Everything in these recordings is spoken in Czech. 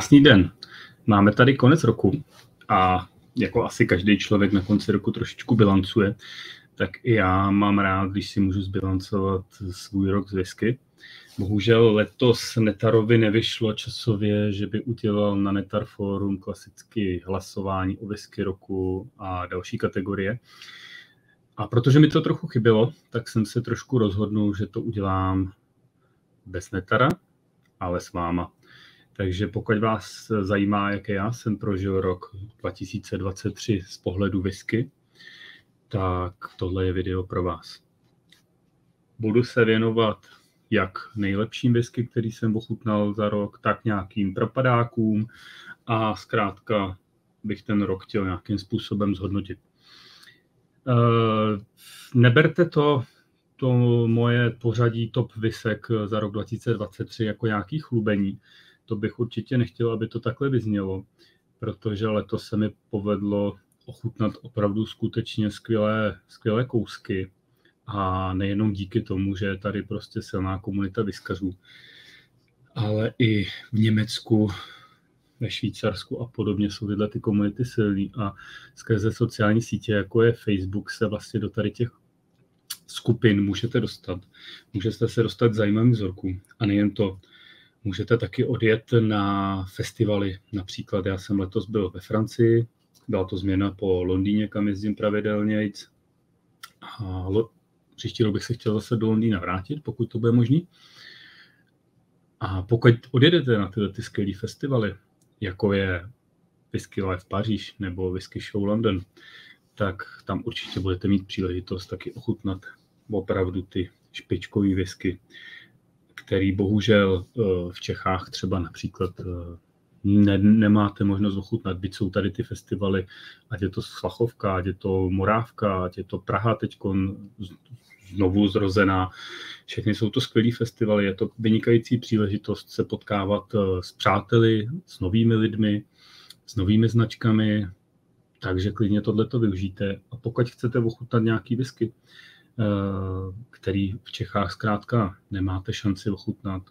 Krásný den. Máme tady konec roku a jako asi každý člověk na konci roku trošičku bilancuje, tak i já mám rád, když si můžu zbilancovat svůj rok z whisky. Bohužel letos Netarovi nevyšlo časově, že by udělal na Netar Forum klasicky hlasování o whisky roku a další kategorie. A protože mi to trochu chybělo, tak jsem se trošku rozhodnul, že to udělám bez Netara, ale s váma. Takže pokud vás zajímá, jak já jsem prožil rok 2023 z pohledu whisky, tak tohle je video pro vás. Budu se věnovat jak nejlepším whisky, který jsem ochutnal za rok, tak nějakým propadákům a zkrátka bych ten rok chtěl nějakým způsobem zhodnotit. Eh, neberte to, to moje pořadí top visek za rok 2023 jako nějaký chlubení. To bych určitě nechtěl, aby to takhle vyznělo, protože letos se mi povedlo ochutnat opravdu skutečně skvělé, skvělé kousky a nejenom díky tomu, že je tady prostě silná komunita vyskařů, ale i v Německu, ve Švýcarsku a podobně jsou tyhle ty komunity silný a skrze sociální sítě, jako je Facebook, se vlastně do tady těch skupin můžete dostat. Můžete se dostat zajímavým vzorkům. A nejen to, můžete taky odjet na festivaly. Například já jsem letos byl ve Francii, byla to změna po Londýně, kam jezdím pravidelně. A příští rok bych se chtěl zase do Londýna vrátit, pokud to bude možný. A pokud odjedete na tyhle ty skvělé festivaly, jako je Whisky Live Paříž nebo Whisky Show London, tak tam určitě budete mít příležitost taky ochutnat opravdu ty špičkové whisky, který bohužel eh, v Čechách třeba například eh, ne, nemáte možnost ochutnat, byť jsou tady ty festivaly, ať je to Slachovka, ať je to Morávka, ať je to Praha teď znovu zrozená. Všechny jsou to skvělé festivaly, je to vynikající příležitost se potkávat eh, s přáteli, s novými lidmi, s novými značkami, takže klidně tohleto využijte. A pokud chcete ochutnat nějaký whisky, který v Čechách zkrátka nemáte šanci ochutnat,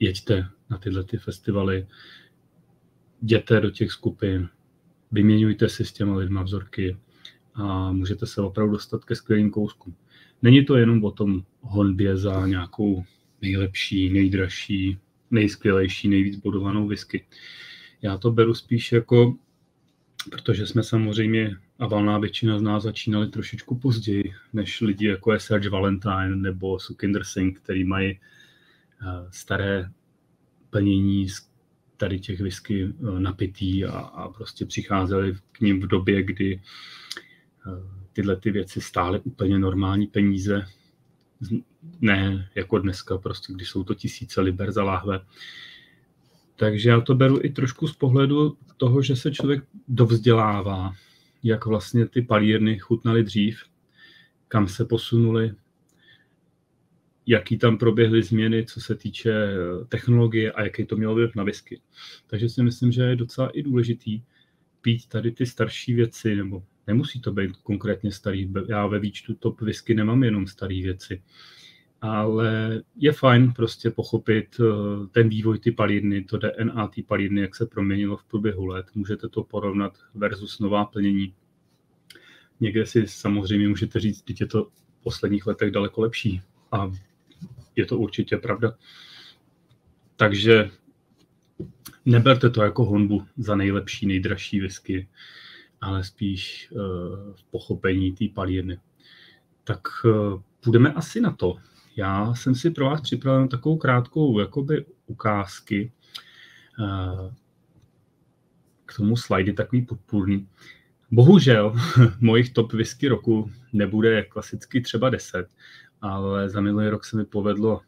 jeďte na tyhle ty festivaly, jděte do těch skupin, vyměňujte si s těma lidma vzorky a můžete se opravdu dostat ke skvělým kouskům. Není to jenom o tom honbě za nějakou nejlepší, nejdražší, nejskvělejší, nejvíc bodovanou whisky. Já to beru spíš jako, protože jsme samozřejmě a valná většina z nás začínali trošičku později, než lidi jako je Serge Valentine nebo Sukinder Singh, který mají eh, staré plnění z tady těch whisky eh, napitý a, a prostě přicházeli k ním v době, kdy eh, tyhle ty věci stály úplně normální peníze, ne jako dneska, prostě když jsou to tisíce liber za láhve. Takže já to beru i trošku z pohledu toho, že se člověk dovzdělává, jak vlastně ty palírny chutnaly dřív, kam se posunuli, jaký tam proběhly změny, co se týče eh, technologie a jaký to mělo vliv na whisky. Takže si myslím, že je docela i důležitý pít tady ty starší věci, nebo nemusí to být konkrétně starý. Já ve výčtu top whisky nemám jenom staré věci. Ale je fajn prostě pochopit eh, ten vývoj ty palírny, to DNA ty palírny, jak se proměnilo v průběhu let. Můžete to porovnat versus nová plnění. Někde si samozřejmě můžete říct, že je to v posledních letech daleko lepší. A je to určitě pravda. Takže neberte to jako honbu za nejlepší, nejdražší whisky, ale spíš uh, v pochopení té palírny. Tak uh, půjdeme asi na to. Já jsem si pro vás připravil takovou krátkou jakoby ukázky uh, k tomu slajdy, takový podpůrný. Bohužel mojich top whisky roku nebude klasicky třeba 10, ale za minulý rok se mi povedlo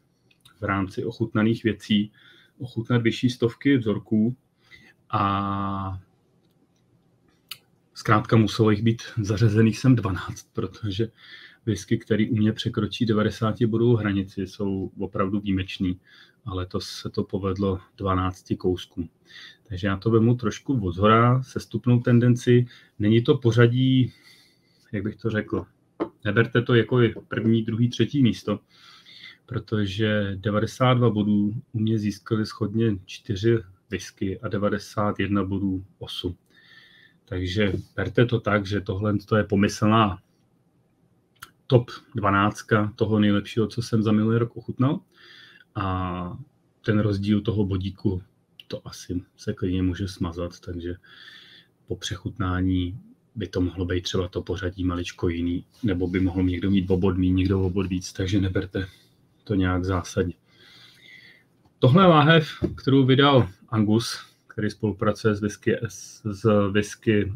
v rámci ochutnaných věcí ochutnat vyšší stovky vzorků a zkrátka muselo jich být zařazených sem 12, protože whisky, který u mě překročí 90 bodovou hranici, jsou opravdu výjimečný, ale to se to povedlo 12 kousků. Takže já to vemu trošku od zhora, se stupnou tendenci. Není to pořadí, jak bych to řekl, neberte to jako první, druhý, třetí místo, protože 92 bodů u mě získali schodně čtyři whisky a 91 bodů 8. Takže berte to tak, že tohle to je pomyslná top 12 toho nejlepšího, co jsem za minulý rok ochutnal. A ten rozdíl toho bodíku, to asi se klidně může smazat, takže po přechutnání by to mohlo být třeba to pořadí maličko jiný, nebo by mohl někdo mít obod míň, někdo obod víc, takže neberte to nějak zásadně. Tohle láhev, kterou vydal Angus, který spolupracuje s whisky, s whisky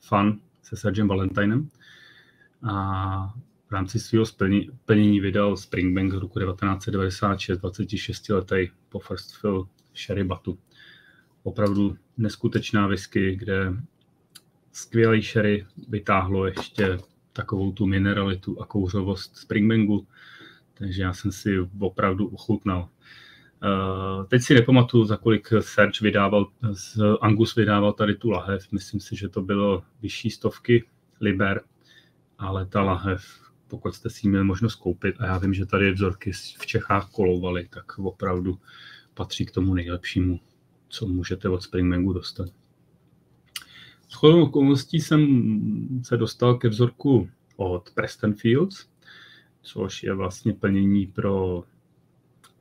Fun se Sergem Valentinem. A v rámci svého plnění vydal Springbank z roku 1996, 26 letý po First Fill Sherry Batu. Opravdu neskutečná whisky, kde skvělý sherry vytáhlo ještě takovou tu mineralitu a kouřovost Springbangu, takže já jsem si opravdu uchutnal. Uh, teď si nepamatuju, za kolik Serge vydával, Angus vydával tady tu lahev. Myslím si, že to bylo vyšší stovky liber, ale ta lahev, pokud jste si ji měli možnost koupit, a já vím, že tady vzorky v Čechách kolouvaly, tak opravdu patří k tomu nejlepšímu, co můžete od Springbangu dostat. S chodou okolností jsem se dostal ke vzorku od Preston Fields, což je vlastně plnění pro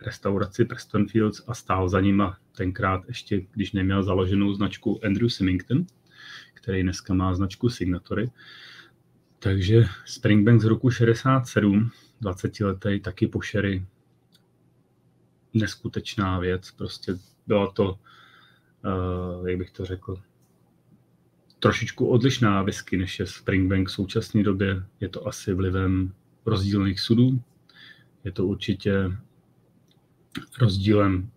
restauraci Preston Fields a stál za nima tenkrát ještě, když neměl založenou značku Andrew Symington, který dneska má značku Signatory. Takže Springbank z roku 67, 20 letý, taky po sherry. Neskutečná věc, prostě byla to, uh, jak bych to řekl, trošičku odlišná whisky, než je Springbank v současné době. Je to asi vlivem rozdílných sudů. Je to určitě rozdílem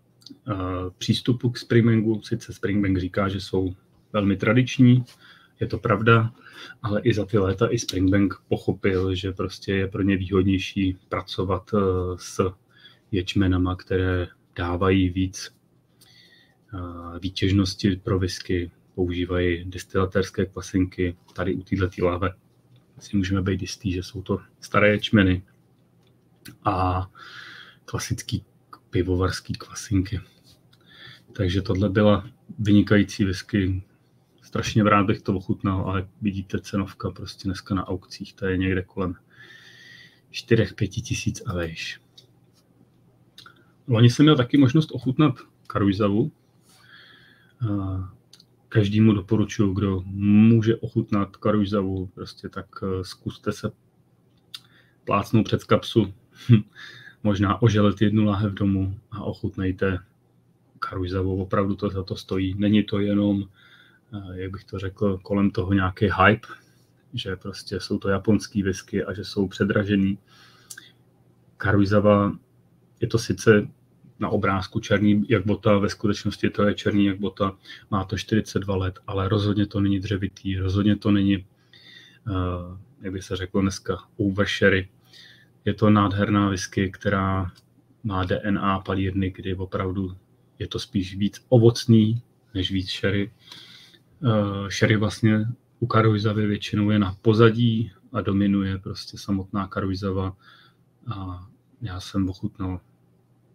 uh, přístupu k Springbanku. Sice Springbank říká, že jsou velmi tradiční, je to pravda, ale i za ty léta i Springbank pochopil, že prostě je pro ně výhodnější pracovat uh, s ječmenama, které dávají víc uh, výtěžnosti pro whisky, používají destilatérské kvasinky. Tady u této láve si můžeme být jistý, že jsou to staré ječmeny a klasický pivovarský kvasinky. Takže tohle byla vynikající whisky. Strašně rád bych to ochutnal, ale vidíte cenovka prostě dneska na aukcích, to je někde kolem 4-5 tisíc a vejš. Loni jsem měl taky možnost ochutnat Karuizavu. Každému doporučuji, kdo může ochutnat Karuizavu, prostě tak eh, zkuste se plácnout před kapsu možná oželet jednu láhev domů a ochutnejte karuizavou, opravdu to za to stojí. Není to jenom, jak bych to řekl, kolem toho nějaký hype, že prostě jsou to japonský whisky a že jsou předražený. Karuizava je to sice na obrázku černý jak bota, ve skutečnosti to je černý jak bota, má to 42 let, ale rozhodně to není dřevitý, rozhodně to není, uh, jak by se řeklo dneska, oversherry, je to nádherná whisky, která má DNA palírny, kdy opravdu je to spíš víc ovocný, než víc sherry. Uh, sherry vlastně u Karuizavy většinou je na pozadí a dominuje prostě samotná Karuizava. A já jsem ochutnal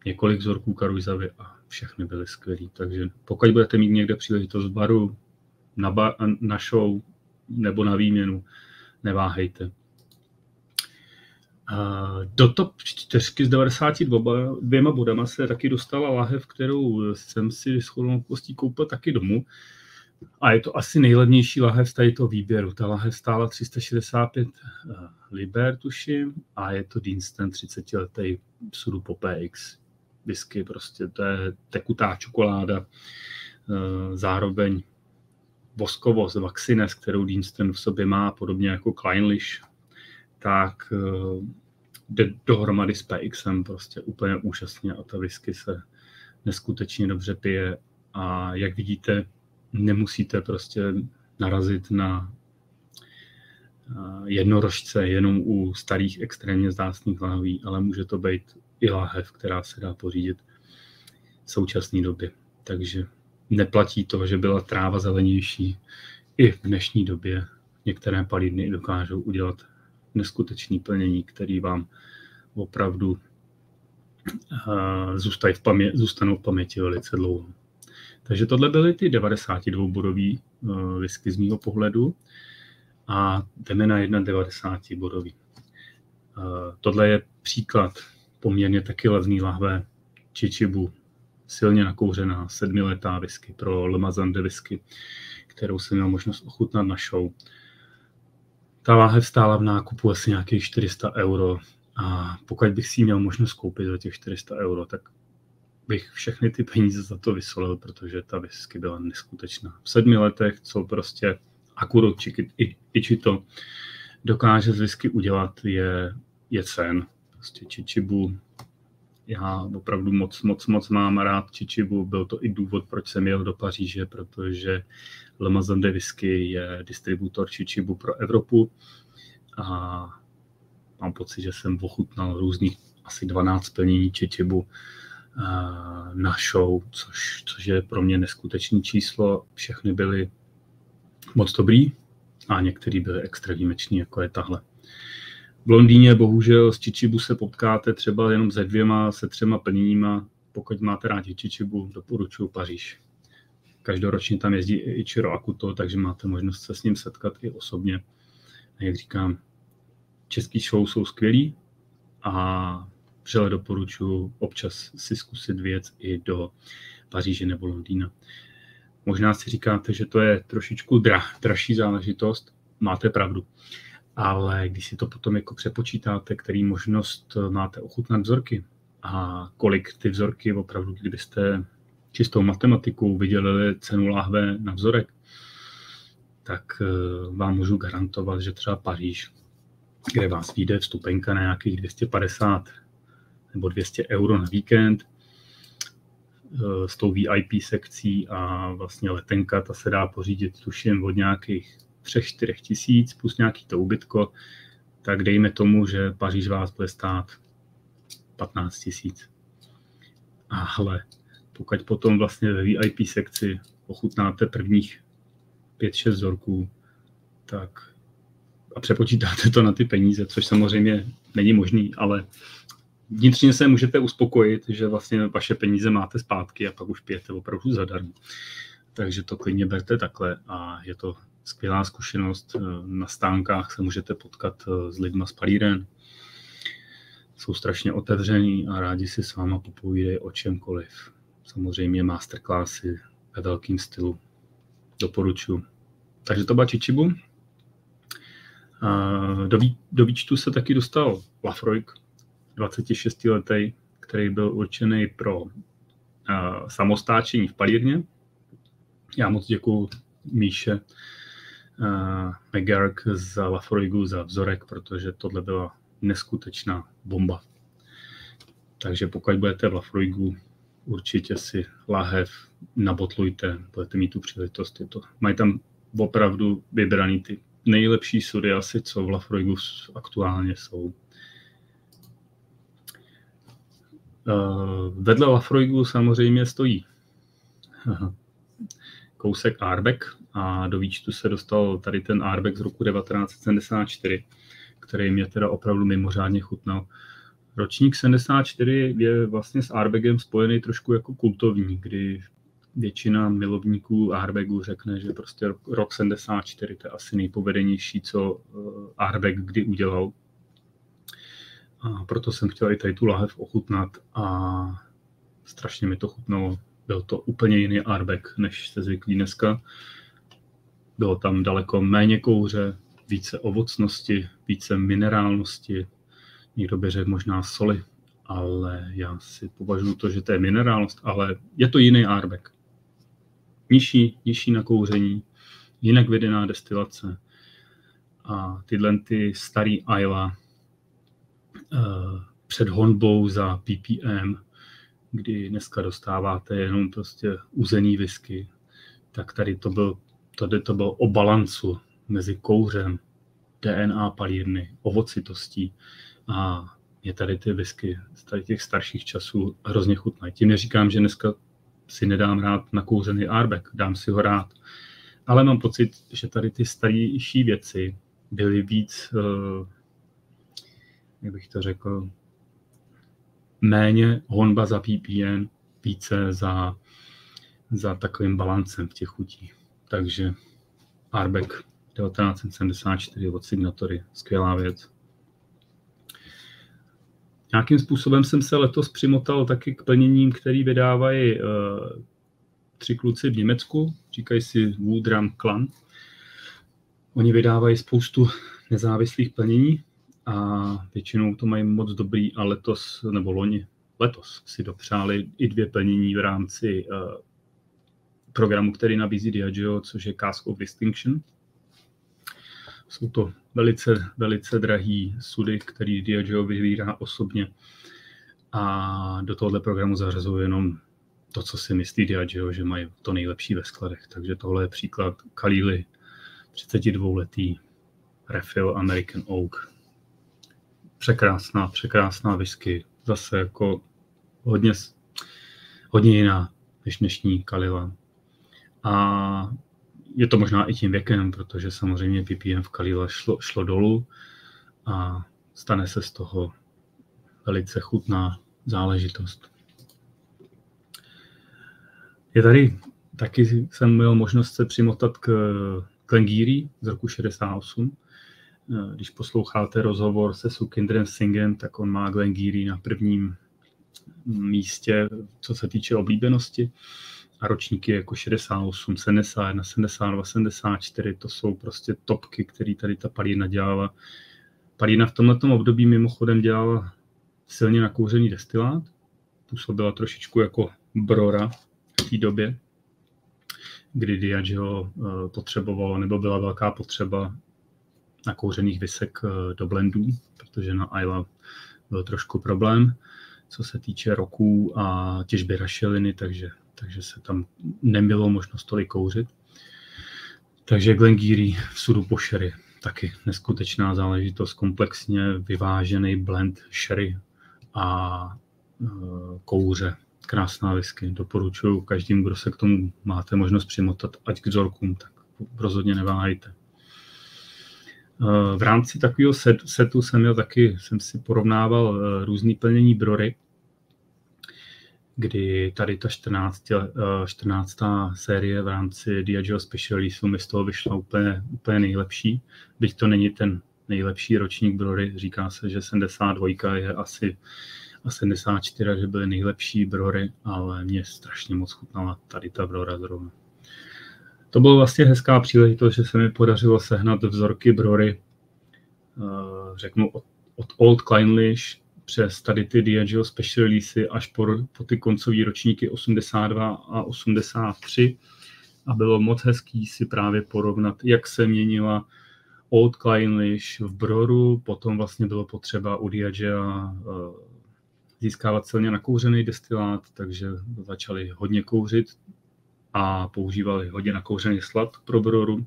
několik vzorků Karuizavy a všechny byly skvělý. Takže pokud budete mít někde příležitost baru, na, ba- na show nebo na výměnu, neváhejte. Do top 4 z 92 dvěma bodama se taky dostala lahev, kterou jsem si s chodností koupil taky domů. A je to asi nejlevnější lahev z tady toho výběru. Ta lahev stála 365 eh, liber, tuším, a je to Deanston 30 letý sudu po PX. Whisky, prostě to je tekutá čokoláda, eh, zároveň voskovost, vaxines, kterou Deanston v sobě má, podobně jako Kleinlich, tak eh, jde dohromady s PXem prostě úplně úžasně a ta whisky se neskutečně dobře pije a jak vidíte, nemusíte prostě narazit na eh, jednorožce jenom u starých extrémně zdásných lahví, ale může to být i láhev, která se dá pořídit v současné době. Takže neplatí to, že byla tráva zelenější. I v dnešní době některé palidny dokážou udělat neskutečný plnění, který vám opravdu pamě- zůstanou v paměti velice dlouho. Takže tohle byly ty 92-bodový uh, whisky z mého pohledu a jdeme na 91 bodový. Uh, tohle je příklad poměrně taky levný lahve Chichibu, silně nakouřená sedmiletá whisky pro Lemazande whisky, kterou jsem měl možnost ochutnat na show. Ta láhev stála v nákupu asi nějakých 400 euro a pokud bych si ji měl možnost koupit za těch 400 euro, tak bych všechny ty peníze za to vysolil, protože ta whisky byla neskutečná. V sedmi letech, co prostě Akuro to dokáže z whisky udělat, je, je cen. Prostě Chichibu, já opravdu moc, moc, moc mám rád Chichibu. Byl to i důvod, proč jsem jel do Paříže, protože Le Maison de Whisky je distributor Chichibu pro Evropu a mám pocit, že jsem ochutnal různých asi 12 plnění eh, na show, což, což je pro mě neskutečné číslo. Všechny byly moc dobrý a některý byly extra výjimeční, jako je tahle. V Londýně bohužel s Chichibu se potkáte třeba jenom se dvěma, se třema plněníma. Pokud máte rádi Chichibu, doporučuji Paříž. Každoročně tam jezdí i Ichiro Akuto, takže máte možnost se s ním setkat i osobně. A jak říkám, český show jsou skvělý a vřele doporučuji občas si zkusit věc i do Paříže nebo Londýna. Možná si říkáte, že to je trošičku dra, dražší záležitost. Máte pravdu. Ale když si to potom jako přepočítáte, který možnost máte ochutnat vzorky a kolik ty vzorky opravdu, kdybyste čistou matematikou vydělili cenu láhve na vzorek, tak eh, vám můžu garantovat, že třeba Paříž, kde vás vyjde vstupenka na nějakých 250 nebo 200 euro na víkend, Eh, s tou VIP sekcí a vlastně letenka, ta se dá pořídit tuším od nějakých 3-4 tisíc plus nějaký to ubytko, tak dejme tomu, že Paříž vás bude stát 15 tisíc. Ale pokud potom vlastně ve VIP sekci ochutnáte prvních 5-6 vzorků, tak a přepočítáte to na ty peníze, což samozřejmě není možný, ale vnitřně se můžete uspokojit, že vlastně vaše peníze máte zpátky a pak už pijete opravdu zadarmo. Takže to klidně berte takhle a je to skvělá zkušenost. Na stánkách se můžete potkat eh, s lidmi z palíren. Jsou strašně otevření a rádi si s váma popovídají o čemkoliv. Samozřejmě masterclassy ve velkém stylu. Doporučuji. Takže to byla Čičibu. Do, do výčtu se taky dostal Lafroik, 26 letý, který byl určený pro uh, samostáčení v palírně. Já moc děkuji Míše uh, McGark za Lafroigu za vzorek, protože tohle byla neskutečná bomba. Takže pokud budete v Lafroigu, určitě si lahev nabotlujte, budete mít tu příležitost. Je to, mají tam opravdu vybraný ty nejlepší sudy asi, co v Lafroigu aktuálně jsou. Vedle Lafroigu samozřejmě stojí kousek Arbeck a do výčtu se dostal tady ten Arbeck z roku 1974, který mě teda opravdu mimořádně chutnal. Ročník 74 je vlastně s Arbegem spojený trošku jako kultovní, kdy většina milovníků Arbegu řekne, že prostě rok 74 to je asi nejpovedenější, co eh, Arbeg kdy udělal a proto jsem chtěl i tady tu lahev ochutnat a strašně mi to chutnalo. Byl to úplně jiný arbek, než se zvyklí dneska. Bylo tam daleko méně kouře, více ovocnosti, více minerálnosti, někdo by řekl možná soli, ale já si považuji to, že to je minerálnost, ale je to jiný arbek. Nižší, nižší na kouření, jinak vedená destilace. A tyhle ty starý Ayla, před honbou za ppm, kdy dneska dostáváte jenom prostě uzený whisky, tak tady to byl, tady to bylo o balancu mezi kouřem, DNA palírny, ovocitostí a je tady ty whisky z tady těch starších časů hrozně chutnají. Tím neříkám, že dneska si nedám rád nakouřený Arbeck, dám si ho rád, ale mám pocit, že tady ty starší věci byly víc uh, jak bych to řekl, méně honba za PPN, více za za takovým balancem v těch chutí. Takže Arbeck 1974 od Signatory, skvělá věc. Nějakým způsobem jsem se letos přimotal taky k plněním, který vydávají uh, tři kluci v Německu, říkají si Woodram Clan. Oni vydávají spoustu nezávislých plnění a většinou to mají moc dobrý a letos, nebo loni, letos si dopřáli i dvě plnění v rámci uh, programu, který nabízí Diageo, což je Cask of Distinction. Jsou to velice, velice drahý sudy, který Diageo vyvírá osobně a do tohoto programu zařazují jenom to, co si myslí Diageo, že mají to nejlepší ve skladech. Takže tohle je příklad Kalíly, 32-letý refill American Oak. Překrásná, překrásná whisky. Zase jako hodně, hodně jiná než dnešní Kalila. A je to možná i tím věkem, protože samozřejmě PPM v Kalila šlo, šlo dolů a stane se z toho velice chutná záležitost. Je tady, taky jsem měl možnost se přimotat k Klengíri z roku 68. Když posloucháte rozhovor se Sukindrem Singhem, tak on má Glengiri na prvním místě, co se týče oblíbenosti. A ročníky jako 68, 71, 72, 74, to jsou prostě topky, které tady ta Palína dělala. Palína v tomto období mimochodem dělala silně nakouřený destilát, působila trošičku jako brora v té době, kdy Diageo eh, potřebovalo, nebo byla velká potřeba nakouřených vysek eh, do blendů, protože na Isla byl trošku problém, co se týče roků a těžby rašeliny, takže takže se tam nemělo možnost tolik kouřit. Takže Glengeary v sudu po sherry, taky neskutečná záležitost, komplexně vyvážený blend sherry a e, kouře. Krásná whisky, doporučuji každým, kdo se k tomu máte možnost přimotat, ať k vzorkům, tak rozhodně neváhejte. E, v rámci takového setu jsem měl taky, jsem si porovnával e, různý plnění brory kdy tady ta 14, 14. Eh, série v rámci Diageo Special Release mi z toho vyšla úplně, úplně nejlepší. Byť to není ten nejlepší ročník Brory, říká se, že 72 je asi a 74, že byly nejlepší brory, ale mě strašně moc chutnala tady ta brora zrovna. To byla vlastně hezká příležitost, že se mi podařilo sehnat vzorky brory, eh, řeknu od, od Old Kleinlich přes tady ty Diageo Special Release až po, po ty koncové ročníky 82 a 83 a bylo moc hezký si právě porovnat, jak se měnila Old Kleinlich v Broru, potom vlastně bylo potřeba u Diagea eh, získávat silně nakouřený destilát, takže začali hodně kouřit a používali hodně nakouřený slad pro Broru.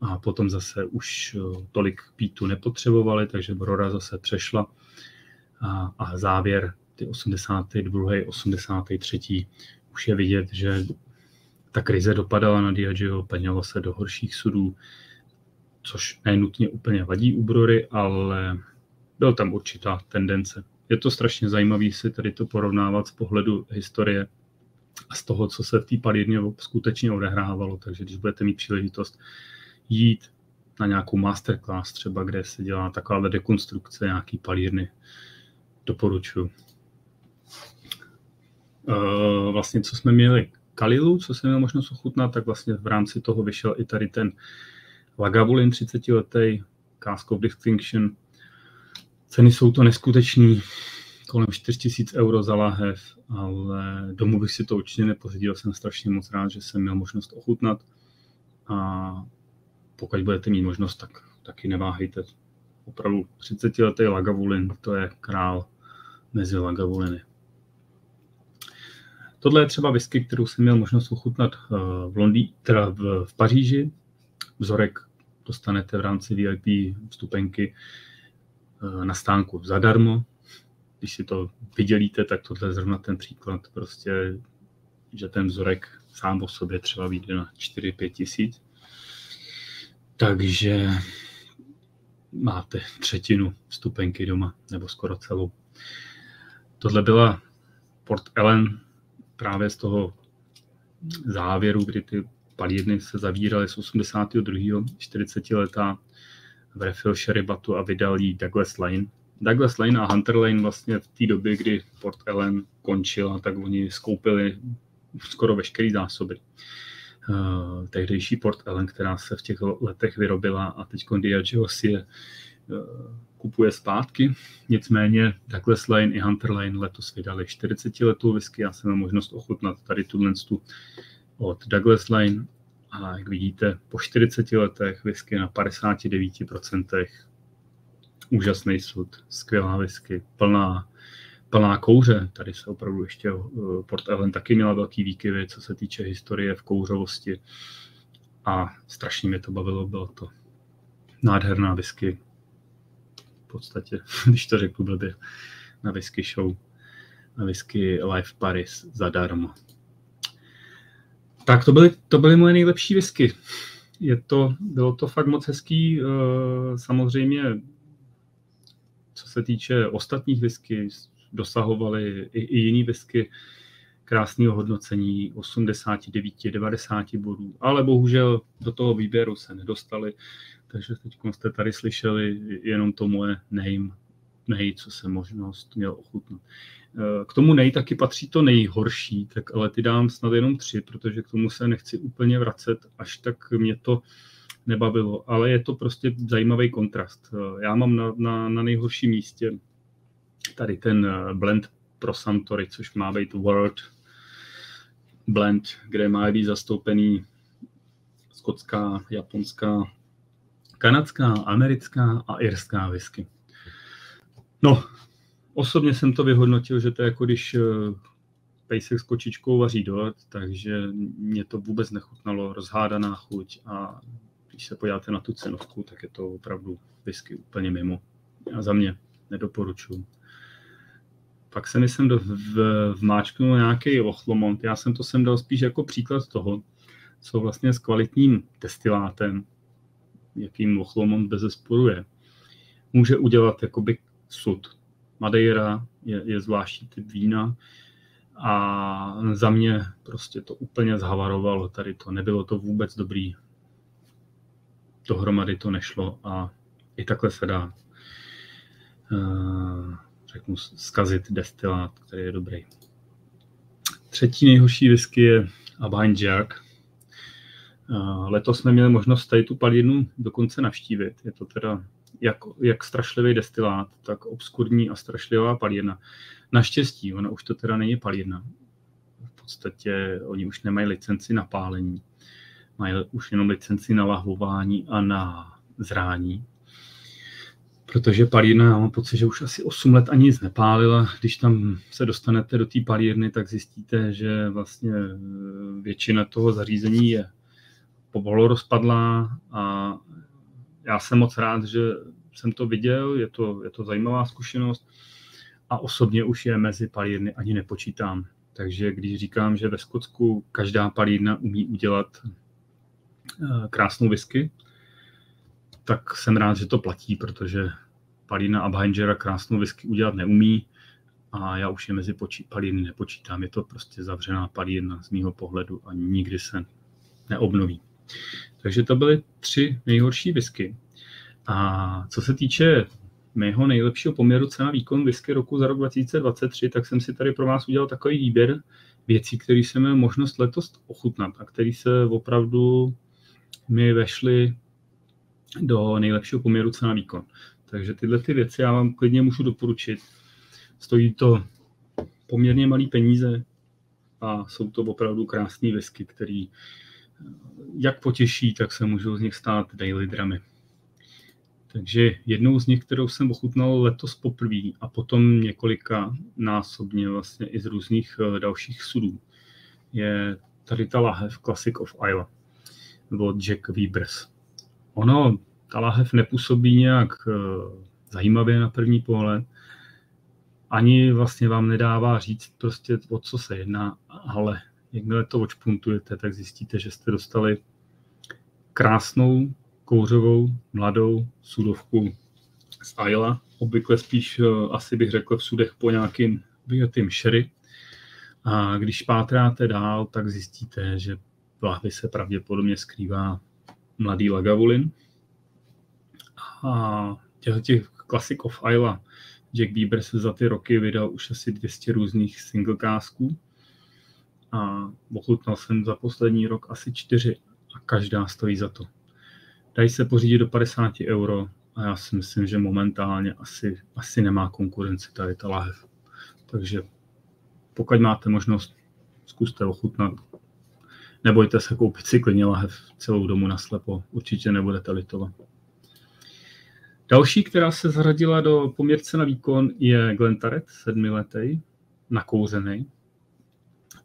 A potom zase už eh, tolik pítu nepotřebovali, takže Brora zase přešla a, a závěr, ty 82. 83. už je vidět, že ta krize dopadala na Diageo, penělo se do horších sudů, což nenutně úplně vadí u Brory, ale byl tam určitá tendence. Je to strašně zajímavé si tady to porovnávat z pohledu historie a z toho, co se v té palírně skutečně odehrávalo. Takže když budete mít příležitost jít na nějakou masterclass třeba, kde se dělá taková dekonstrukce nějaký palírny, doporučuji. Uh, vlastně, co jsme měli Kalilu, co jsem měl možnost ochutnat, tak vlastně v rámci toho vyšel i tady ten Lagavulin 30 letý, Cask of Distinction. Ceny jsou to neskutečný, kolem 4000 euro za láhev, ale domů bych si to určitě nepořídil, jsem strašně moc rád, že jsem měl možnost ochutnat a pokud budete mít možnost, tak taky neváhejte. Opravdu 30 letý Lagavulin, to je král mezi Lagavuliny. Tohle je třeba whisky, kterou jsem měl možnost ochutnat eh, v Londý, teda v, v Paříži. Vzorek dostanete v rámci VIP vstupenky eh, na stánku zadarmo. Když si to vydělíte, tak tohle je zrovna ten příklad, prostě, že ten vzorek sám o sobě třeba vyjde na 4-5 tisíc. Takže máte třetinu vstupenky doma, nebo skoro celou. Tohle byla Port Ellen právě z toho závěru, kdy ty palírny se zavíraly z 82. 40 letá v refill Sheribatu a vydal jí Douglas Lane. Douglas Lane a Hunter Lane vlastně v té době, kdy Port Ellen končila, tak oni skoupili skoro veškeré zásoby. Uh, tehdejší Port Ellen, která se v těch letech vyrobila a teď Diageo si je uh, kupuje zpátky. Nicméně Douglas Lane i Hunter Lane letos vydali 40 letou whisky. Já jsem měl možnost ochutnat tady tuhle od Douglas Lane a jak vidíte, po 40 letech whisky na 59%. Úžasný sud, skvělá whisky, plná, plná kouře. Tady se opravdu ještě eh, Port Ellen taky měla velký výkyvy, co se týče historie v kouřovosti. A strašně mě to bavilo, bylo to nádherná whisky. V podstatě, když to řeknu blbě, na whisky show, na whisky Live Paris zadarmo. Tak to byly, to byly moje nejlepší whisky. Je to, bylo to fakt moc hezký. Eh, samozřejmě, se týče ostatních whisky, dosahovaly i, i jiný whisky krásného hodnocení 89, 90 bodů, ale bohužel do toho výběru se nedostali, takže teď jste tady slyšeli jenom to moje name, nej, co jsem možnost měl ochutnat. K tomu nej taky patří to nejhorší, tak ale ty dám snad jenom tři, protože k tomu se nechci úplně vracet, až tak mě to nebavilo, ale je to prostě zajímavý kontrast. Já mám na, na, na nejhorším místě tady ten blend pro Santory, což má být World Blend, kde má být zastoupený skotská, japonská, kanadská, americká a irská whisky. No, Osobně jsem to vyhodnotil, že to je jako když eh, pejsek s kočičkou vaří dort, takže mě to vůbec nechutnalo, rozhádaná chuť a když se podíváte na tu cenovku, tak je to opravdu whisky úplně mimo. Já za mě nedoporučuji. Pak se mi sem do, v, vmáčknul nějaký Ochlomont. Já jsem to sem dal spíš jako příklad toho, co vlastně s kvalitním destilátem, jakým Ochlomont bez zesporu je, může udělat jakoby sud. Madeira je, je zvláštní typ vína a za mě prostě to úplně zhavarovalo tady to. Nebylo to vůbec dobrý. Dohromady to nešlo a i takhle se dá uh, řeknu, zkazit destilát, který je dobrý. Třetí nejhorší whisky je Abine Jack. Uh, letos jsme měli možnost tady tu palírnu dokonce navštívit. Je to teda jak, jak strašlivý destilát, tak obskurní a strašlivá palírna. Naštěstí, ona už to teda není palírna. V podstatě oni už nemají licenci na pálení. Mají už jenom licenci na lahvování a na zrání. Protože palírna, já mám pocit, že už asi 8 let ani nic nepálila. Když tam se dostanete do té palírny, tak zjistíte, že vlastně většina toho zařízení je pomalu rozpadlá a já jsem moc rád, že jsem to viděl, je to, je to zajímavá zkušenost a osobně už je mezi palírny ani nepočítám. Takže když říkám, že ve Skotsku každá palírna umí udělat krásnou whisky, tak jsem rád, že to platí, protože palírna Abhangera krásnou whisky udělat neumí a já už je mezi palírny nepočítám. Je to prostě zavřená palírna z mýho pohledu a nikdy se neobnoví. Takže to byly tři nejhorší whisky. A co se týče mého nejlepšího poměru cena výkon whisky roku za rok 2023, tak jsem si tady pro vás udělal takový výběr věcí, které jsem měl možnost letos ochutnat a které se opravdu mi vešly do nejlepšího poměru cena výkon. Takže tyhle ty věci já vám klidně můžu doporučit. Stojí to poměrně malý peníze a jsou to opravdu krásné whisky, který jak potěší, tak se můžou z nich stát daily dramy. Takže jednou z nich, kterou jsem ochutnal letos poprvé a potom několika násobně vlastně i z různých eh, dalších sudů, je tady ta lahev Classic of Isla od Jack Weavers. Ono, ta lahev nepůsobí nějak eh, zajímavě na první pohled, ani vlastně vám nedává říct prostě o co se jedná, ale jakmile to očpuntujete, tak zjistíte, že jste dostali krásnou, kouřovou, mladou sudovku z Ayla. Obvykle spíš, eh, asi bych řekl, v sudech po nějakým vyjetým sherry. A když pátráte dál, tak zjistíte, že lahvi se pravděpodobně skrývá mladý Lagavulin. A těch, těch Classic of Isla Jack Bieber se za ty roky vydal už asi 200 různých single kásků a ochutnal jsem za poslední rok asi čtyři a každá stojí za to. Dají se pořídit do 50 euro a já si myslím, že momentálně asi, asi nemá konkurenci tady ta lahev. Takže pokud máte možnost, zkuste ochutnat. Nebojte se koupit si klidně lahev celou domu naslepo, určitě nebudete litovat. Další, která se zařadila do poměrce na výkon, je Glentaret, sedmiletý, nakouřený.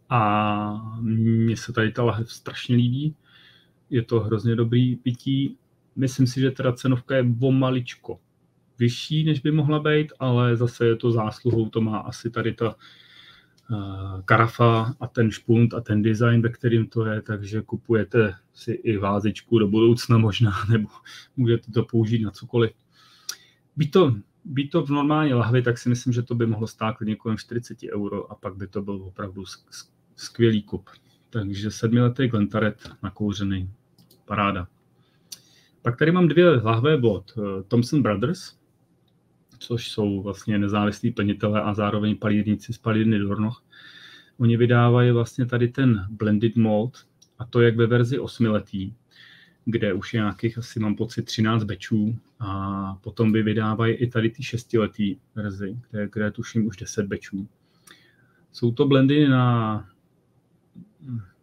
A mně se tady ta lahev strašně líbí. Je to hrozně dobrý pití. Myslím si, že teda cenovka je o maličko vyšší, než by mohla být, ale zase je to zásluhou, to má asi tady ta karafa a ten špunt a ten design, ve kterým to je, takže kupujete si i vázičku do budoucna možná, nebo můžete to použít na cokoliv. Být to, být to v normální lahvi, tak si myslím, že to by mohlo stát klidně kolem 40 euro a pak by to byl opravdu skvělý kup. Takže sedmiletý Glentaret nakouřený. Paráda. Pak tady mám dvě lahve od eh, Thomson Brothers, což jsou vlastně nezávislí plnitelé a zároveň palírníci z palírny Dornoch. Oni vydávají vlastně tady ten blended malt, a to jak ve verzi osmiletý, kde už je nějakých asi mám pocit 13 bečů a potom by vydávají i tady ty šestiletý verzi, kde, kde tuším už 10 bečů. Jsou to blendy na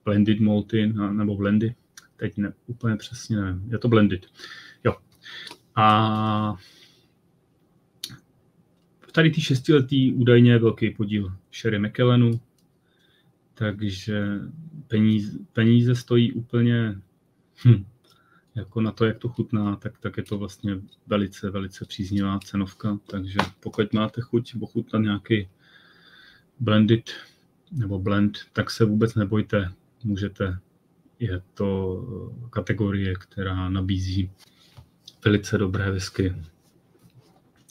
blended malty, nebo blendy, teď ne, úplně přesně nevím, je to blended. Jo. A tady ty šestiletý údajně velký podíl Sherry McKellenu, takže peníze, peníze stojí úplně hm, jako na to, jak to chutná, tak, tak je to vlastně velice, velice příznivá cenovka, takže pokud máte chuť ochutnat nějaký blended nebo blend, tak se vůbec nebojte, můžete, je to kategorie, která nabízí velice dobré whisky,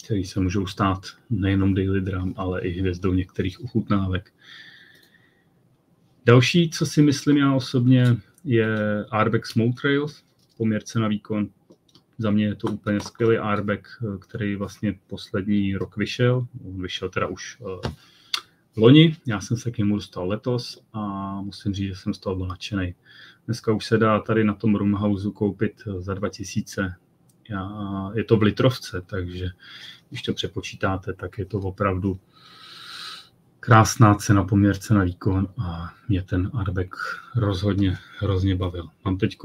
které se můžou stát nejenom daily drum, ale i hvězdou některých ochutnávek. Další, co si myslím já osobně, je Arbex Smoke Trails, poměrce na výkon. Za mě je to úplně skvělý airbag, který vlastně poslední rok vyšel. vyšel teda už uh, loni, já jsem se k němu dostal letos a musím říct, že jsem z toho byl nadšený. Dneska už se dá tady na tom Roomhouse koupit za 2000. Já, je to v litrovce, takže když to přepočítáte, tak je to opravdu krásná cena poměrce na výkon a mě ten Arbek rozhodně hrozně bavil. Mám teď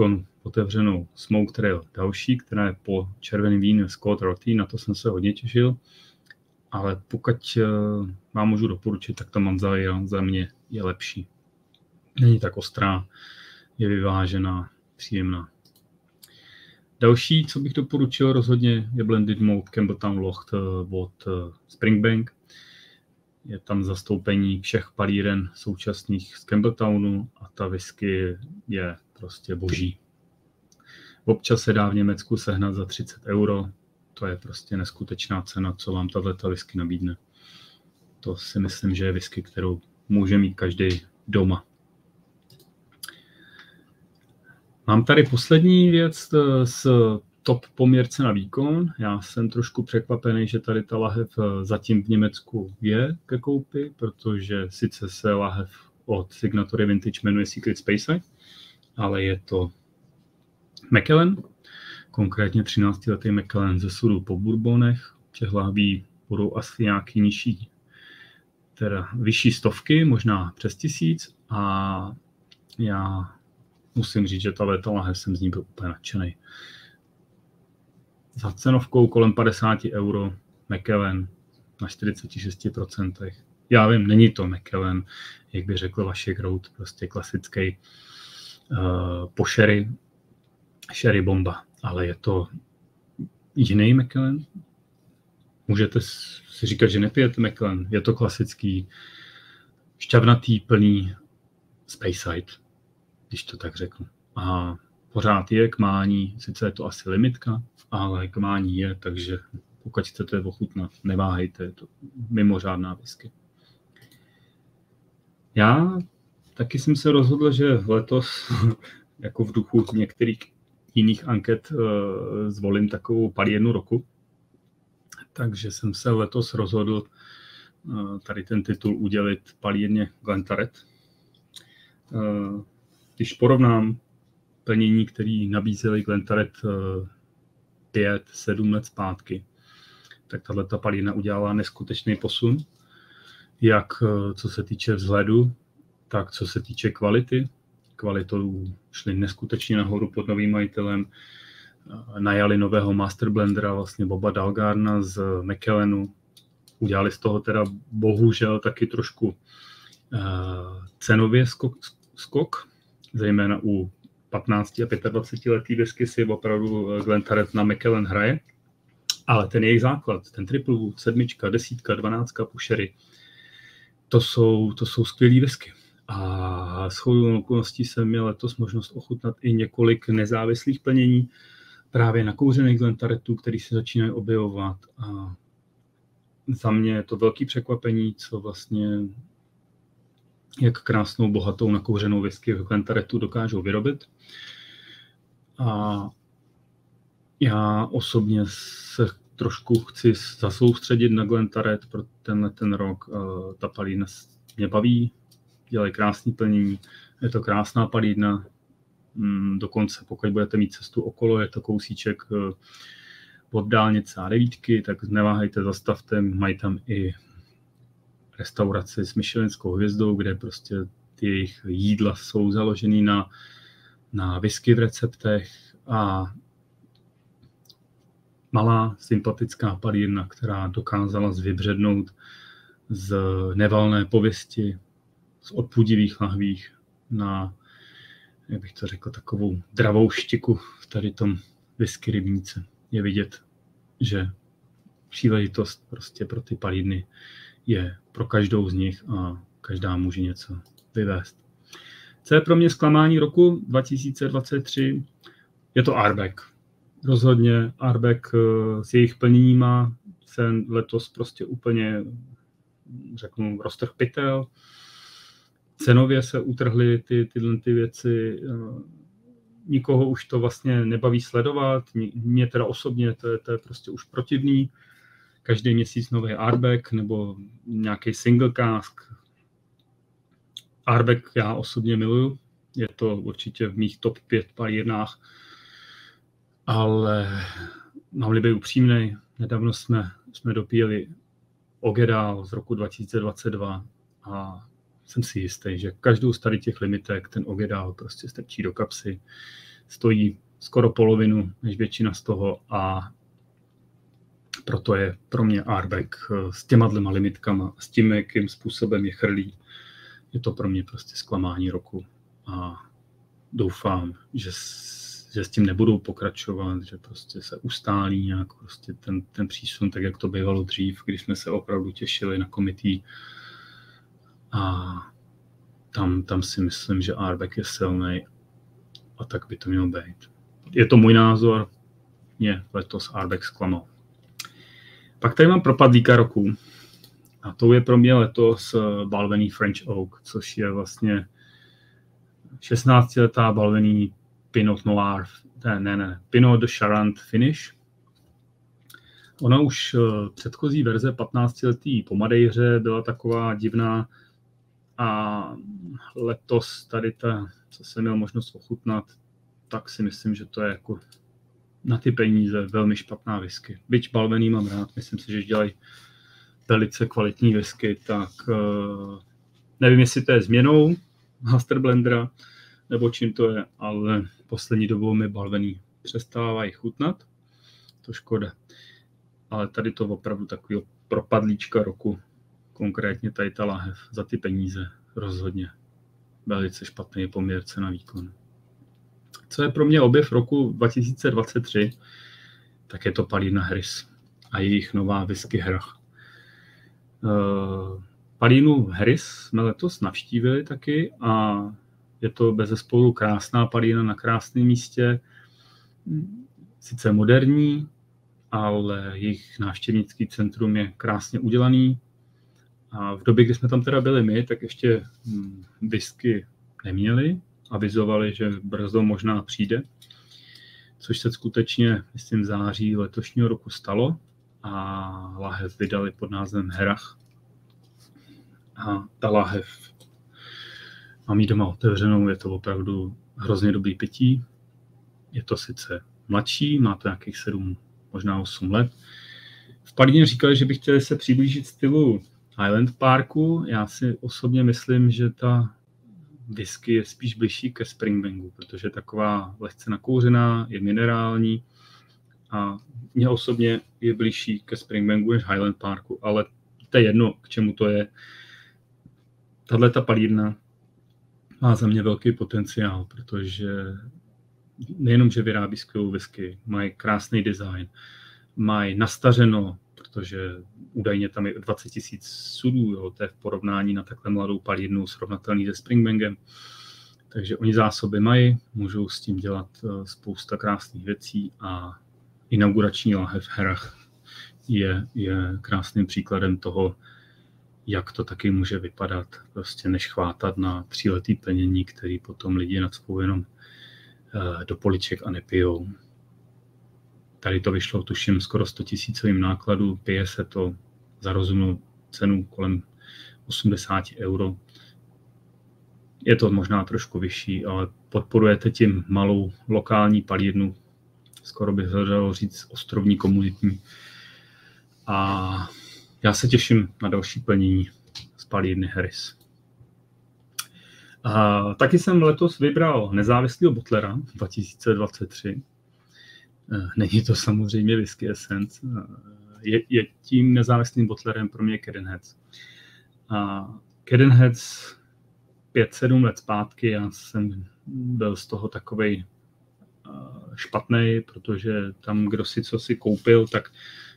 otevřenou Smoke Trail další, která je po červeném vínu Scott Roti, na to jsem se hodně těšil, ale pokud eh, vám můžu doporučit, tak to mám za, za mě je lepší. Není tak ostrá, je vyvážená, příjemná. Další, co bych doporučil rozhodně, je Blended Mode Campbelltown Locht eh, od eh, Springbank je tam zastoupení všech palíren současných z Campbelltownu a ta whisky je prostě boží. Občas se dá v Německu sehnat za 30 euro, to je prostě neskutečná cena, co vám tato whisky nabídne. To si myslím, že je whisky, kterou může mít každý doma. Mám tady poslední věc z top poměrce na výkon. Já jsem trošku překvapený, že tady ta lahev eh, zatím v Německu je ke koupi, protože sice se lahev od signatury Vintage jmenuje Secret Space, ale je to Macallan, konkrétně 13 letý Macallan ze sudu po Bourbonech. Těch lahví budou asi nějaký nižší, teda vyšší stovky, možná přes tisíc a já musím říct, že ta lahev jsem z ní byl úplně nadšený za cenovkou kolem 50 euro McKellen na 46%. Já vím, není to McKellen, jak by řekl Vašek Rout, prostě klasický uh, po sherry, bomba, ale je to jiný McKellen. Můžete si říkat, že nepijete McKellen, je to klasický šťavnatý, plný Speyside, když to tak řeknu. A pořád je k mání, sice je to asi limitka, ale k mání je, takže pokud chcete ochutnat, neváhejte, je to mimořádná whisky. Já taky jsem se rozhodl, že letos, jako v duchu některých jiných anket, eh, zvolím takovou palírnu roku. Takže jsem se letos rozhodl eh, tady ten titul udělit palírně Glentaret. Eh, když porovnám plnění, který nabízeli Glentaret 5-7 let zpátky, tak tahle ta palírna udělala neskutečný posun, jak co se týče vzhledu, tak co se týče kvality, kvalitou šli neskutečně nahoru pod novým majitelem. Najali nového master blendera, vlastně Boba Dalgarna z McKellenu. Udělali z toho teda bohužel taky trošku cenově skok, skok, zejména u 15 a 25 letý whisky si opravdu Glentarret na McKellen hraje. Ale ten jejich základ, ten triple wood, sedmička, desítka, dvanáctka, pušery, to jsou, to jsou skvělý whisky. A s chodou okolností jsem měl letos možnost ochutnat i několik nezávislých plnění právě na kouřených glentaretů, který se začínají objevovat. A za mě je to velký překvapení, co vlastně jak krásnou, bohatou nakouřenou whisky v glentaretu dokážou vyrobit. A já osobně se trošku chci zasoustředit na Glentaret pro tenhle ten rok. Ta palína mě baví, dělají krásné plnění, je to krásná palídna, mm, dokonce pokud budete mít cestu okolo, je to kousíček eh, od dálnice a devítky, tak neváhejte, zastavte, mají tam i restauraci s Michelinskou hvězdou, kde prostě ty jejich jídla jsou založený na, na whisky v receptech a malá sympatická palírna, která dokázala zvybřednout z nevalné pověsti z odpudivých lahvích na, jak bych to řekl, takovou dravou štiku v tady tom whisky rybníce. Je vidět, že příležitost prostě pro ty palidny je pro každou z nich a každá může něco vyvést. Co je pro mě zklamání roku 2023? Je to Arbeck. Rozhodně Arbeck eh, s jejich plněníma se letos prostě úplně řeknu roztrh pytel cenově se utrhly ty, tyhle ty věci. Eh, nikoho už to vlastně nebaví sledovat. Mě teda osobně to je, to je prostě už protivný. Každý měsíc nový Arbeck nebo nějaký single cask. Arbeck já osobně miluju. Je to určitě v mých top 5 palírnách. Ale mám-li být upřímný, nedávno jsme, jsme dopíjeli Ogedal z roku 2022 a jsem si jistý, že každou z tady těch limitek ten ogedál prostě strčí do kapsy, stojí skoro polovinu než většina z toho a proto je pro mě Arbeck eh, s těma dvěma limitkama, s tím, jakým způsobem je chrlí, je to pro mě prostě zklamání roku a doufám, že, že s tím nebudou pokračovat, že prostě se ustálí nějak prostě ten, ten přísun, tak jak to bývalo dřív, když jsme se opravdu těšili na komitý a tam, tam si myslím, že Arbeck je silný a tak by to mělo být. Je to můj názor, mě letos Arbeck zklamal. Pak tady mám propadlíka roku. A to je pro mě letos eh, balvený French Oak, což je vlastně 16-letá balvený Pinot Noir, ne, ne, ne, Pinot de Charant finish. Ona už eh, předchozí verze 15-letý po Madejře byla taková divná, a letos tady ta, co jsem měl možnost ochutnat, tak si myslím, že to je jako na ty peníze velmi špatná whisky. Byť balvený mám rád, myslím si, že dělají velice kvalitní whisky, tak uh, nevím, jestli to je změnou Master Blendera, nebo čím to je, ale poslední dobou mi balvený přestávají chutnat. To škoda. Ale tady to opravdu takový propadlíčka roku konkrétně tady ta láhev za ty peníze rozhodně velice špatný poměr cena výkon. Co je pro mě objev roku 2023, tak je to Palína Harris a jejich nová whisky hrach. Uh, Palínu Harris jsme letos navštívili taky a je to bez spolu krásná palína na krásném místě, sice moderní, ale jejich návštěvnický centrum je krásně udělaný, A v době, kdy jsme tam teda byli my, tak ještě hm, whisky neměli, avizovali, že brzo možná přijde, což se skutečně, myslím, září letošního roku stalo a lahev vydali pod názvem Herach. A ta lahev mám ji doma otevřenou, je to opravdu hrozně dobrý pití. Je to sice mladší, má to nějakých 7, možná 8 let. V Padíně říkali, že by chtěli se přiblížit stylu Highland Parku. Já si osobně myslím, že ta whisky je spíš blížší ke Springbangu, protože je taková lehce nakouřená, je minerální a mně osobně je blížší ke Springbangu než Highland Parku, ale to je jedno, k čemu to je. Tahle ta palírna má za mě velký potenciál, protože nejenom, že vyrábí skvělou whisky, mají krásný design, mají nastařeno, protože údajně tam je 20 tisíc sudů, jo, to je v porovnání na takhle mladou palírnu srovnatelný se Springbangem. Takže oni zásoby mají, můžou s tím dělat eh, spousta krásných věcí a inaugurační lahev v Herach je, je krásným příkladem toho, jak to taky může vypadat, prostě než chvátat na tříletý plnění, který potom lidi nadspou jenom eh, do poliček a nepijou. Tady to vyšlo, tuším, skoro 100 tisícovým nákladu, pije se to za rozumnou cenu kolem 80 euro. Je to možná trošku vyšší, ale podporujete tím malou lokální palírnu, skoro bych dalo říct ostrovní komunitní. A já se těším na další plnění z palírny Harris. A taky jsem letos vybral nezávislého botlera 2023. Eh, není to samozřejmě Whisky Essence. Eh, je, je tím nezávislým botlerem pro mě Cadenheads. A Cadenheads 5-7 let zpátky, já jsem byl z toho takovej eh, špatný, protože tam, kdo si co si koupil, tak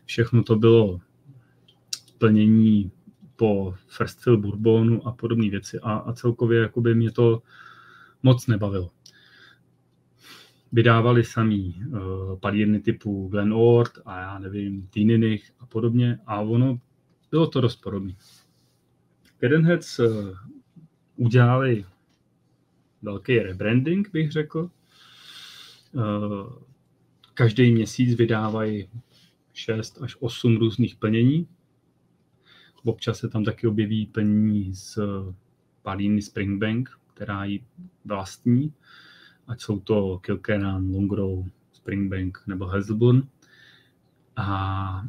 všechno to bylo plnění po First Fill Bourbonu a podobné věci a, a celkově jakoby mě to moc nebavilo vydávali samý uh, palírny typu Glen Ord a já nevím, Teeninich a podobně a ono bylo to dost podobné. Cadenheads uh, udělali velký rebranding, bych řekl. Uh, každý měsíc vydávají 6 až 8 různých plnění. Občas se tam taky objeví plnění z palíny Springbank, která ji vlastní ať jsou to Kilkennan, Longrow, Springbank nebo Hazelburn. A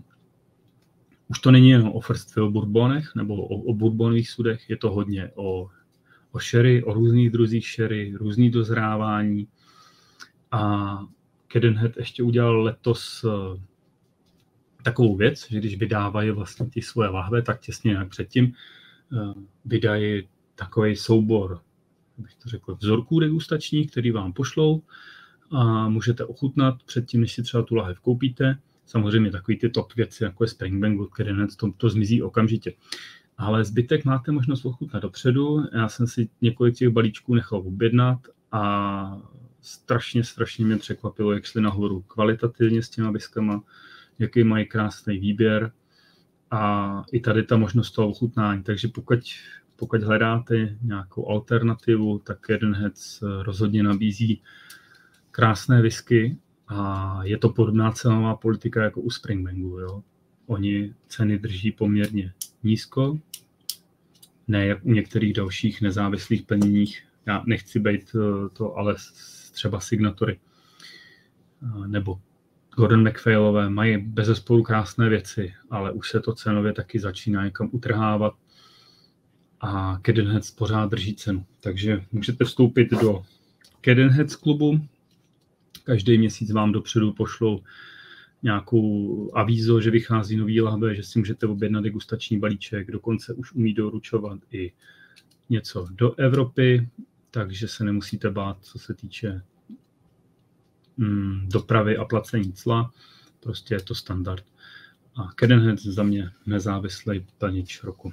už to není jen o first fill bourbonech nebo o, o bourbonových sudech, je to hodně o, o sherry, o různých druzích sherry, různý dozrávání. A Cadenhead ještě udělal letos uh, takovou věc, že když vydávají vlastně ty svoje lahve, tak těsně jak předtím uh, vydají takový soubor bych to řekl, vzorků degustačních, který vám pošlou a můžete ochutnat předtím, než si třeba tu lahev koupíte. Samozřejmě takový ty top věci, jako je Springbank, které to, to zmizí okamžitě. Ale zbytek máte možnost ochutnat dopředu. Já jsem si několik těch balíčků nechal objednat a strašně, strašně mě překvapilo, jak šli nahoru kvalitativně s těma viskama, jaký mají krásný výběr a i tady ta možnost toho ochutnání. Takže pokud pokud hledáte nějakou alternativu, tak Heads rozhodně nabízí krásné whisky a je to podobná cenová politika jako u Springbangu. Jo. Oni ceny drží poměrně nízko, ne jak u některých dalších nezávislých plněních. Já nechci být eh, to, ale třeba signatory eh, nebo Gordon McPhailové mají bez krásné věci, ale už se to cenově taky začíná někam utrhávat a Cadenheads pořád drží cenu. Takže můžete vstoupit do Cadenheads klubu. Každý měsíc vám dopředu pošlou nějakou avízo, že vychází nový lahve, že si můžete objednat degustační balíček, dokonce už umí doručovat i něco do Evropy, takže se nemusíte bát, co se týče mm, dopravy a placení cla. Prostě je to standard. A Cadenheads za mě nezávislý plnič roku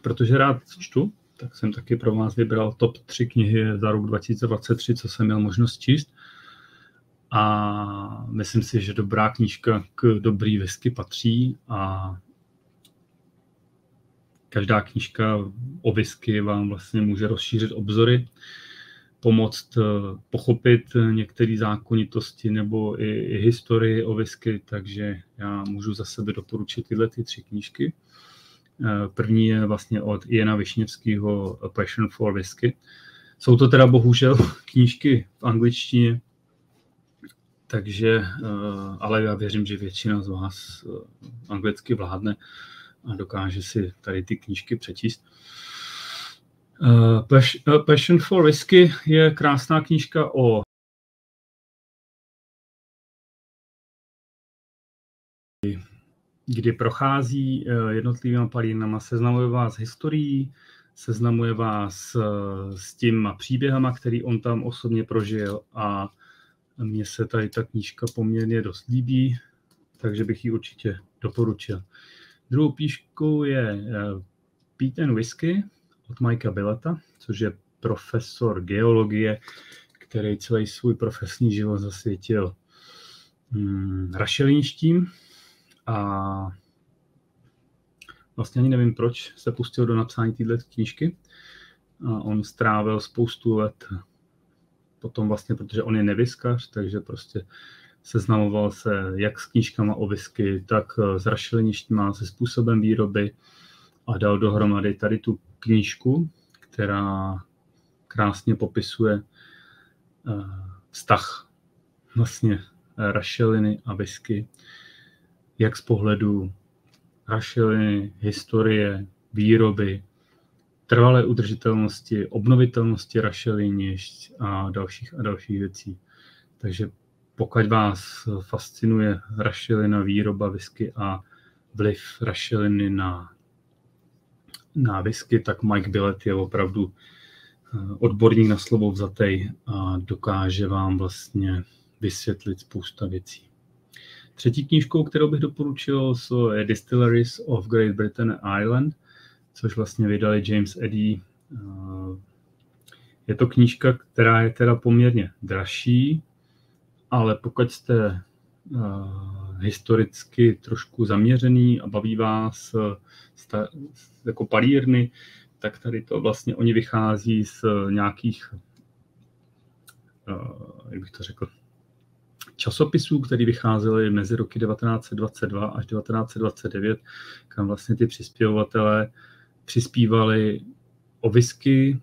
protože rád čtu, tak jsem taky pro vás vybral top 3 knihy za rok 2023, co jsem měl možnost číst. A myslím si, že dobrá knížka k dobrý whisky patří a každá knížka o whisky vám vlastně může rozšířit obzory, pomoct eh, pochopit některé zákonitosti nebo i, i historii o whisky, takže já můžu za sebe doporučit tyhle ty tři knížky. Eh, první je vlastně od Iana Višněvského Passion for Whisky. Jsou to teda bohužel knížky v angličtině, takže, eh, ale já věřím, že většina z vás anglicky vládne a dokáže si tady ty knížky přečíst. Passion for Whisky je krásná knížka o kdy prochází eh, jednotlivými palínama, seznamuje vás s historií, seznamuje vás s těma příběhama, který on tam osobně prožil a mně se tady ta knížka poměrně dost líbí, takže bych ji určitě doporučil. Druhou píškou je Pete and Whisky od Mikea Billeta, což je profesor geologie, který celý svůj profesní život zasvětil hmm, rašelinštím a vlastně ani nevím, proč se pustil do napsání této knížky. A on strávil spoustu let potom vlastně, protože on je nevyskař, takže prostě seznamoval se jak s knížkama o whisky, tak s rašeliništěma, se způsobem výroby a dal dohromady tady tu knížku, která krásně popisuje eh, vztah vlastně rašeliny a whisky, jak z pohledu rašeliny, historie, výroby, trvalé udržitelnosti, obnovitelnosti rašelinišť a dalších a dalších věcí. Takže pokud vás fascinuje rašelina, výroba whisky a vliv rašeliny na, na whisky, tak Mike Billet je opravdu eh, odborník na slovo vzatej a dokáže vám vlastně vysvětlit spousta věcí. Třetí knížkou, kterou bych doporučil, je Distilleries of Great Britain and Ireland, což vlastně vydali James Eddy. Eh, je to knížka, která je teda poměrně dražší, ale pokud jste uh, historicky trošku zaměřený a baví vás jako palírny, tak tady to vlastně oni vychází z nějakých, jak bych to řekl, časopisů, které vycházely mezi roky 1922 až 1929, kam vlastně ty přispěvovatelé přispívali o whisky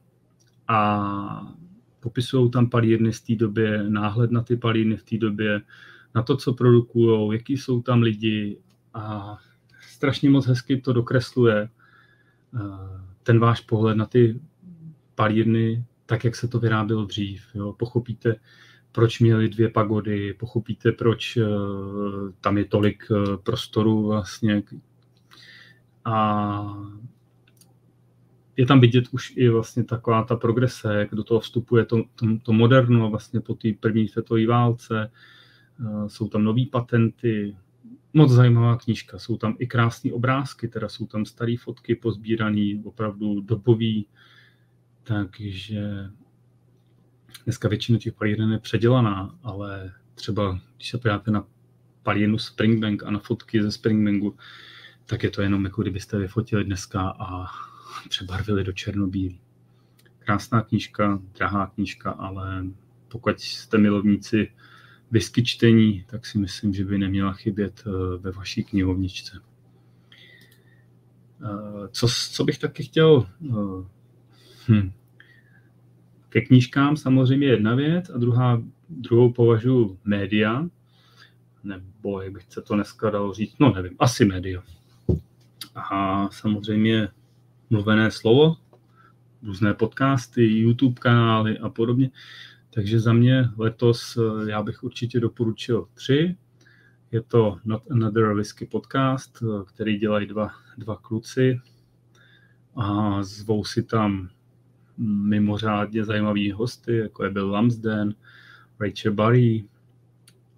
a popisují tam palírny v té době, náhled na ty palírny v té době, na to, co produkují, jaký jsou tam lidi a strašně moc hezky to dokresluje eh, ten váš pohled na ty palírny, tak, jak se to vyrábělo dřív. Jo. Pochopíte, proč měli dvě pagody, pochopíte, proč eh, tam je tolik eh, prostoru vlastně. A je tam vidět už i vlastně taková ta progrese, jak do toho vstupuje to, to, to moderno vlastně po té první světové válce. Eh, jsou tam nový patenty, moc zajímavá knížka. Jsou tam i krásné obrázky, teda jsou tam staré fotky pozbírané, opravdu dobový. Takže dneska většina těch palíren je předělaná, ale třeba když se podíváte na palírnu Springbank a na fotky ze Springbanku, tak je to jenom jako kdybyste vyfotili dneska a přebarvili do černobílý. Krásná knížka, drahá knížka, ale pokud jste milovníci whisky čtení, tak si myslím, že by neměla chybět eh, ve vaší knihovničce. Eh, co, co bych taky chtěl? Eh, hm. Ke knížkám samozřejmě jedna věc a druhá, druhou považuji média, nebo jak bych se to dneska dalo říct, no nevím, asi média. A samozřejmě mluvené slovo, různé podcasty, YouTube kanály a podobně. Takže za mě letos já bych určitě doporučil tři. Je to Not Another Whisky podcast, který dělají dva, dva kluci a zvou si tam mimořádně zajímavý hosty, jako je Bill Lamsden, Rachel Barry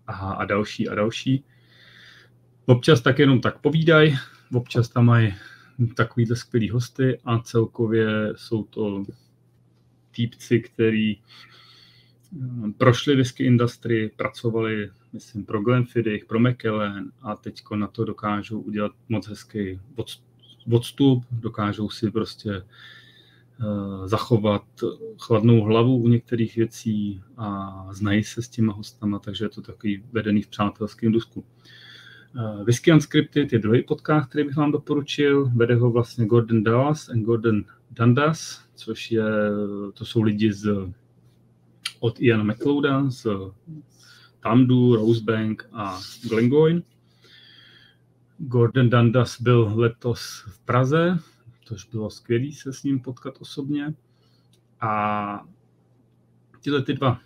a, a další a další. Občas tak jenom tak povídají, občas tam mají takovýhle skvělý hosty a celkově jsou to týpci, který eh, prošli whisky industry, pracovali, myslím, pro Glenfiddich, pro McKellen a teď na to dokážou udělat moc hezký odstup, dokážou si prostě zachovat chladnou hlavu u některých věcí a znají se s těma hostama, takže je to takový vedený v přátelském dusku. Whisky Unscripted je druhý podcast, který bych vám doporučil. Vede ho vlastně Gordon Dallas a Gordon Dundas, což je, to jsou lidi z, od Iana McLeoda z Tamdu, Rosebank a Glengoyne. Gordon Dundas byl letos v Praze, což bylo skvělé se s ním potkat osobně. A tyhle ty dva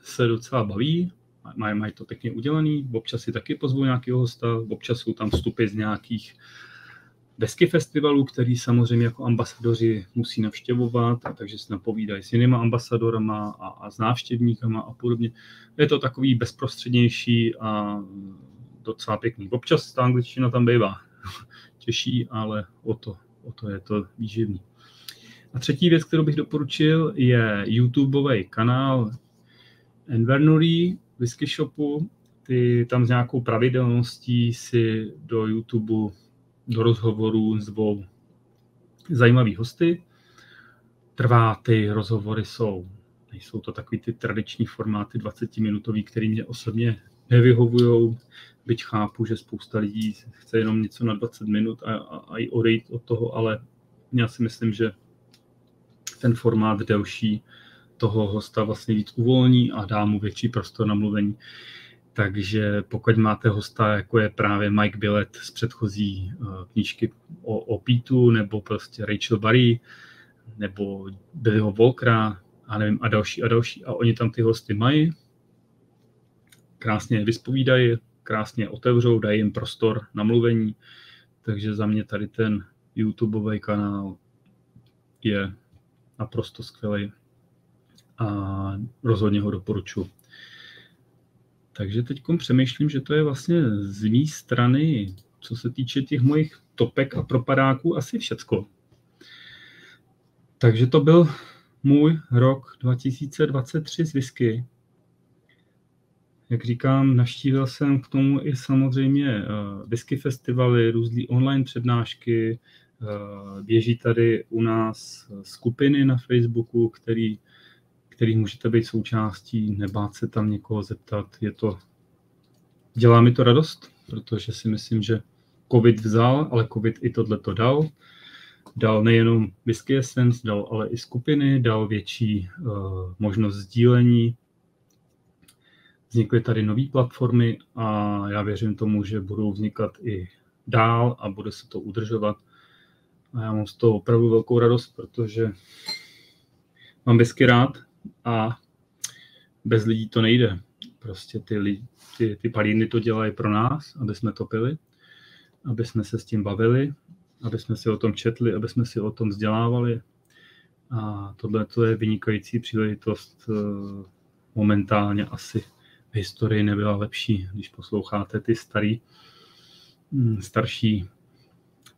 se docela baví, mají, mají to pěkně udělaný, občas si taky pozvu nějakého hosta, občas jsou tam vstupy z nějakých desky festivalů, který samozřejmě jako ambasadoři musí navštěvovat, a takže se napovídají s jinýma ambasadorama a, a s návštěvníkama a podobně. Je to takový bezprostřednější a docela pěkný. Občas ta angličtina tam bývá těžší, ale o to, o to je to výživný. A třetí věc, kterou bych doporučil, je YouTubeový kanál Envernory Whisky Shopu. Ty tam s nějakou pravidelností si do YouTube, do rozhovorů zvou zajímavý hosty. Trvá, ty rozhovory jsou, nejsou to takový ty tradiční formáty 20-minutový, který mě osobně nevyhovují, byť chápu, že spousta lidí chce jenom něco na 20 minut a, a, a i odejít od toho, ale já si myslím, že ten formát delší toho hosta vlastně víc uvolní a dá mu větší prostor na mluvení. Takže pokud máte hosta, jako je právě Mike Billet z předchozí uh, knížky o, o Pítu, nebo prostě Rachel Barry, nebo Billyho Volkera, a nevím, a další a další, a oni tam ty hosty mají, krásně je vyspovídají, krásně otevřou, dají jim prostor na mluvení, takže za mě tady ten YouTubeový kanál je naprosto skvělý a rozhodně ho doporučuji. Takže teď přemýšlím, že to je vlastně z mé strany, co se týče těch mojich topek a propadáků, asi všecko. Takže to byl můj rok 2023 z whisky. Jak říkám, naštívil jsem k tomu i samozřejmě uh, whisky festivaly, různé online přednášky, uh, běží tady u nás skupiny na Facebooku, který který můžete být součástí, nebát se tam někoho zeptat. Je to, dělá mi to radost, protože si myslím, že COVID vzal, ale COVID i tohle to dal. Dal nejenom Whisky Essence, dal ale i skupiny, dal větší uh, možnost sdílení. Vznikly tady nové platformy a já věřím tomu, že budou vznikat i dál a bude se to udržovat. A já mám z toho opravdu velkou radost, protože mám whisky rád, a bez lidí to nejde. Prostě ty, ty, ty palíny to dělají pro nás, aby jsme to pili, aby jsme se s tím bavili, aby jsme si o tom četli, aby jsme si o tom vzdělávali. A tohle to je vynikající příležitost. Eh, momentálně asi v historii nebyla lepší, když posloucháte ty starý, hm, starší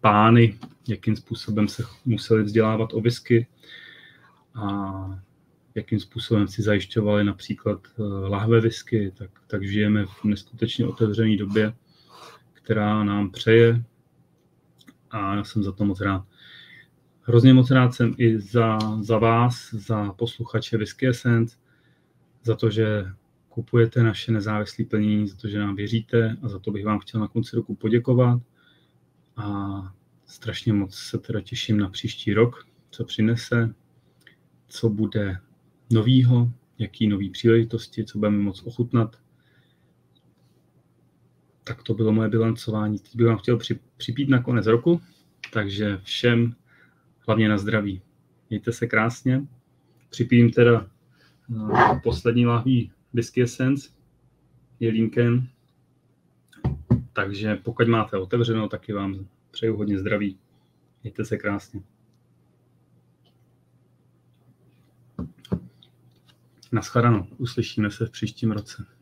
pány, jakým způsobem se museli vzdělávat o whisky. A jakým způsobem si zajišťovali například eh, lahve whisky, tak, tak žijeme v neskutečně otevřené době, která nám přeje a já jsem za to moc rád. Hrozně moc rád jsem i za, za vás, za posluchače Whisky Essence, za to, že kupujete naše nezávislé plnění, za to, že nám věříte a za to bych vám chtěl na konci roku poděkovat. A strašně moc se teda těším na příští rok, co přinese, co bude novýho, jaký nový příležitosti, co budeme moc ochutnat. Tak to bylo moje bilancování. Teď bych vám chtěl připít na konec roku, takže všem hlavně na zdraví. Mějte se krásně. Připím teda uh, poslední lahví Whisky Essence jelínkem. Takže pokud máte otevřenou, taky vám přeju hodně zdraví. Mějte se krásně. Naschledanou. Uslyšíme se v příštím roce.